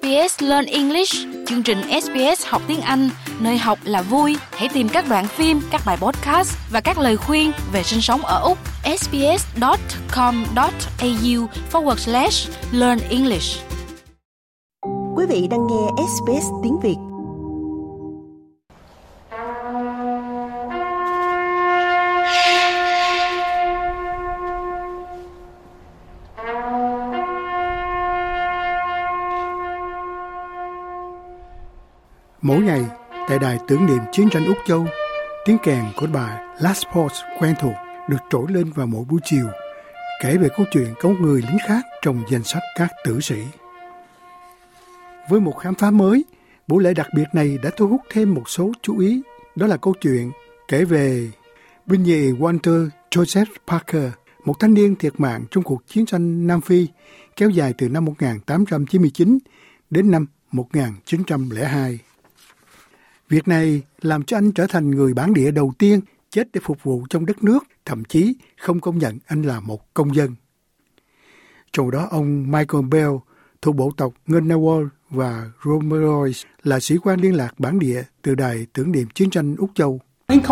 SBS Learn English, chương trình SBS học tiếng Anh, nơi học là vui. Hãy tìm các đoạn phim, các bài podcast và các lời khuyên về sinh sống ở Úc. sbs.com.au forward slash learn English. Quý vị đang nghe SBS tiếng Việt Mỗi ngày, tại đài tưởng niệm chiến tranh Úc Châu, tiếng kèn của bài Last Post quen thuộc được trỗi lên vào mỗi buổi chiều, kể về câu chuyện có một người lính khác trong danh sách các tử sĩ. Với một khám phá mới, buổi lễ đặc biệt này đã thu hút thêm một số chú ý. Đó là câu chuyện kể về binh nhì Walter Joseph Parker, một thanh niên thiệt mạng trong cuộc chiến tranh Nam Phi kéo dài từ năm 1899 đến năm 1902. Việc này làm cho anh trở thành người bản địa đầu tiên chết để phục vụ trong đất nước, thậm chí không công nhận anh là một công dân. Trong đó ông Michael Bell thuộc bộ tộc Ngunnawal và Romeroy là sĩ quan liên lạc bản địa từ đài tưởng niệm chiến tranh Úc Châu. Uh,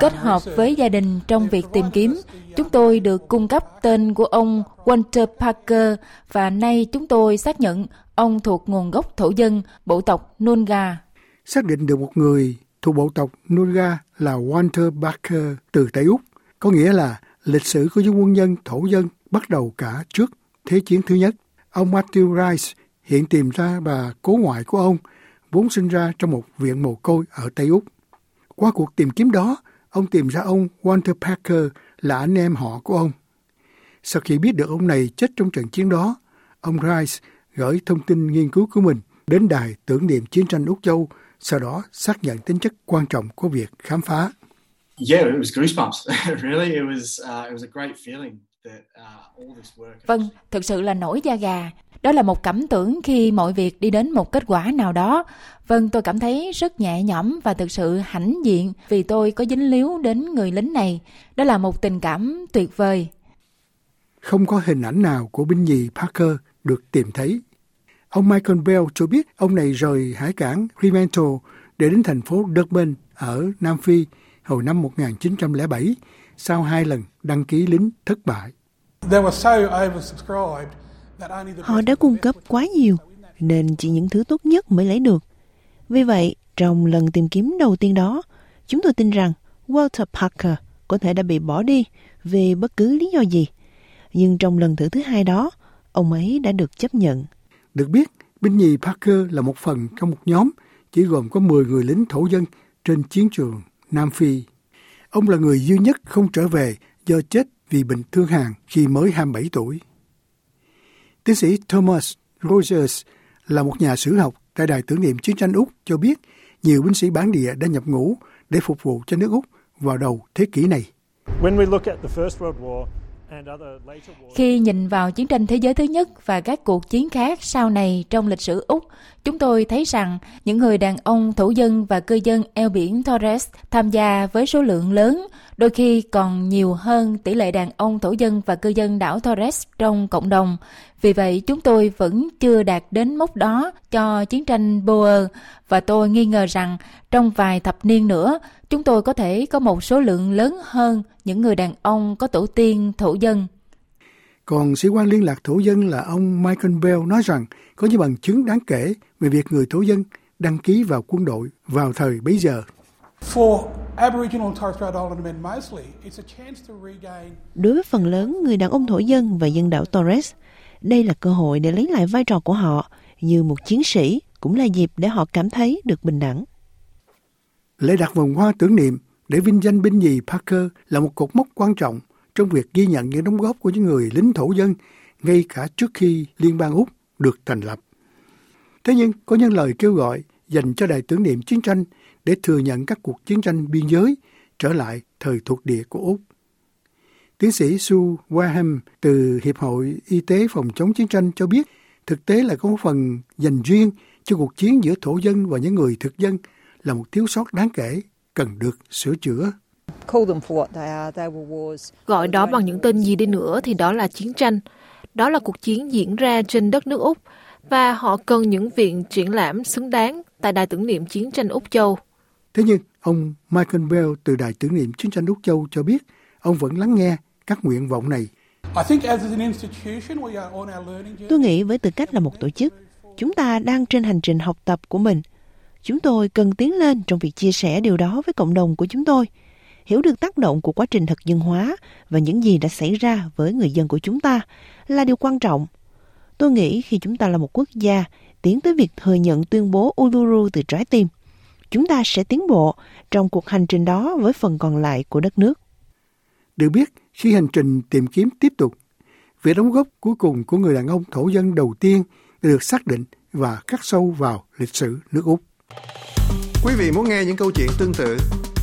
Kết hợp với gia đình trong việc tìm kiếm, chúng tôi được cung cấp tên của ông Walter Parker và nay chúng tôi xác nhận ông thuộc nguồn gốc thổ dân bộ tộc Nunga. Xác định được một người thuộc bộ tộc Nunga là Walter Parker từ Tây Úc, có nghĩa là lịch sử của những quân nhân thổ dân bắt đầu cả trước Thế chiến thứ nhất. Ông Matthew Rice hiện tìm ra bà cố ngoại của ông vốn sinh ra trong một viện mồ côi ở Tây Úc. Qua cuộc tìm kiếm đó, ông tìm ra ông Walter Parker là anh em họ của ông. Sau khi biết được ông này chết trong trận chiến đó, ông Rice gửi thông tin nghiên cứu của mình đến đài tưởng niệm chiến tranh Úc Châu, sau đó xác nhận tính chất quan trọng của việc khám phá. Yeah, it was goosebumps. really, it was uh, it was a great feeling that uh, all this work. Vâng, thực sự là nổi da gà. Đó là một cảm tưởng khi mọi việc đi đến một kết quả nào đó. Vâng, tôi cảm thấy rất nhẹ nhõm và thực sự hãnh diện vì tôi có dính líu đến người lính này. Đó là một tình cảm tuyệt vời. Không có hình ảnh nào của binh nhì Parker được tìm thấy. Ông Michael Bell cho biết ông này rời hải cảng Fremantle để đến thành phố Durban ở Nam Phi hồi năm 1907 sau hai lần đăng ký lính thất bại. Họ đã cung cấp quá nhiều, nên chỉ những thứ tốt nhất mới lấy được. Vì vậy, trong lần tìm kiếm đầu tiên đó, chúng tôi tin rằng Walter Parker có thể đã bị bỏ đi vì bất cứ lý do gì. Nhưng trong lần thử thứ hai đó, ông ấy đã được chấp nhận. Được biết, binh nhì Parker là một phần trong một nhóm chỉ gồm có 10 người lính thổ dân trên chiến trường Nam Phi. Ông là người duy nhất không trở về do chết vì bệnh thương hàn khi mới 27 tuổi. Tiến sĩ Thomas Rogers là một nhà sử học tại Đài tưởng niệm chiến tranh Úc cho biết nhiều binh sĩ bản địa đã nhập ngũ để phục vụ cho nước Úc vào đầu thế kỷ này. Khi nhìn vào chiến tranh thế giới thứ nhất và các cuộc chiến khác sau này trong lịch sử Úc, chúng tôi thấy rằng những người đàn ông thổ dân và cư dân eo biển Torres tham gia với số lượng lớn, đôi khi còn nhiều hơn tỷ lệ đàn ông thổ dân và cư dân đảo Torres trong cộng đồng. Vì vậy, chúng tôi vẫn chưa đạt đến mốc đó cho chiến tranh Boer và tôi nghi ngờ rằng trong vài thập niên nữa, chúng tôi có thể có một số lượng lớn hơn những người đàn ông có tổ tiên thổ dân. Còn sĩ quan liên lạc thổ dân là ông Michael Bell nói rằng có những bằng chứng đáng kể về việc người thổ dân đăng ký vào quân đội vào thời bấy giờ. Đối với phần lớn người đàn ông thổ dân và dân đảo Torres, đây là cơ hội để lấy lại vai trò của họ như một chiến sĩ, cũng là dịp để họ cảm thấy được bình đẳng. Lễ đặt vòng hoa tưởng niệm để vinh danh binh nhì Parker là một cột mốc quan trọng trong việc ghi nhận những đóng góp của những người lính thổ dân, ngay cả trước khi Liên bang Úc được thành lập. Thế nhưng, có những lời kêu gọi dành cho đài tưởng niệm chiến tranh để thừa nhận các cuộc chiến tranh biên giới trở lại thời thuộc địa của Úc. Tiến sĩ Sue Warham từ Hiệp hội Y tế phòng chống chiến tranh cho biết, thực tế là có một phần dành riêng cho cuộc chiến giữa thổ dân và những người thực dân là một thiếu sót đáng kể cần được sửa chữa. Gọi đó bằng những tên gì đi nữa thì đó là chiến tranh. Đó là cuộc chiến diễn ra trên đất nước Úc và họ cần những viện triển lãm xứng đáng tại Đài tưởng niệm chiến tranh Úc Châu. Thế nhưng, ông Michael Bell từ Đài tưởng niệm chiến tranh Úc Châu cho biết ông vẫn lắng nghe các nguyện vọng này. Tôi nghĩ với tư cách là một tổ chức, chúng ta đang trên hành trình học tập của mình. Chúng tôi cần tiến lên trong việc chia sẻ điều đó với cộng đồng của chúng tôi, hiểu được tác động của quá trình thực dân hóa và những gì đã xảy ra với người dân của chúng ta là điều quan trọng. Tôi nghĩ khi chúng ta là một quốc gia tiến tới việc thừa nhận tuyên bố Uluru từ trái tim, chúng ta sẽ tiến bộ trong cuộc hành trình đó với phần còn lại của đất nước. Được biết, khi hành trình tìm kiếm tiếp tục, việc đóng góp cuối cùng của người đàn ông thổ dân đầu tiên được xác định và khắc sâu vào lịch sử nước Úc. Quý vị muốn nghe những câu chuyện tương tự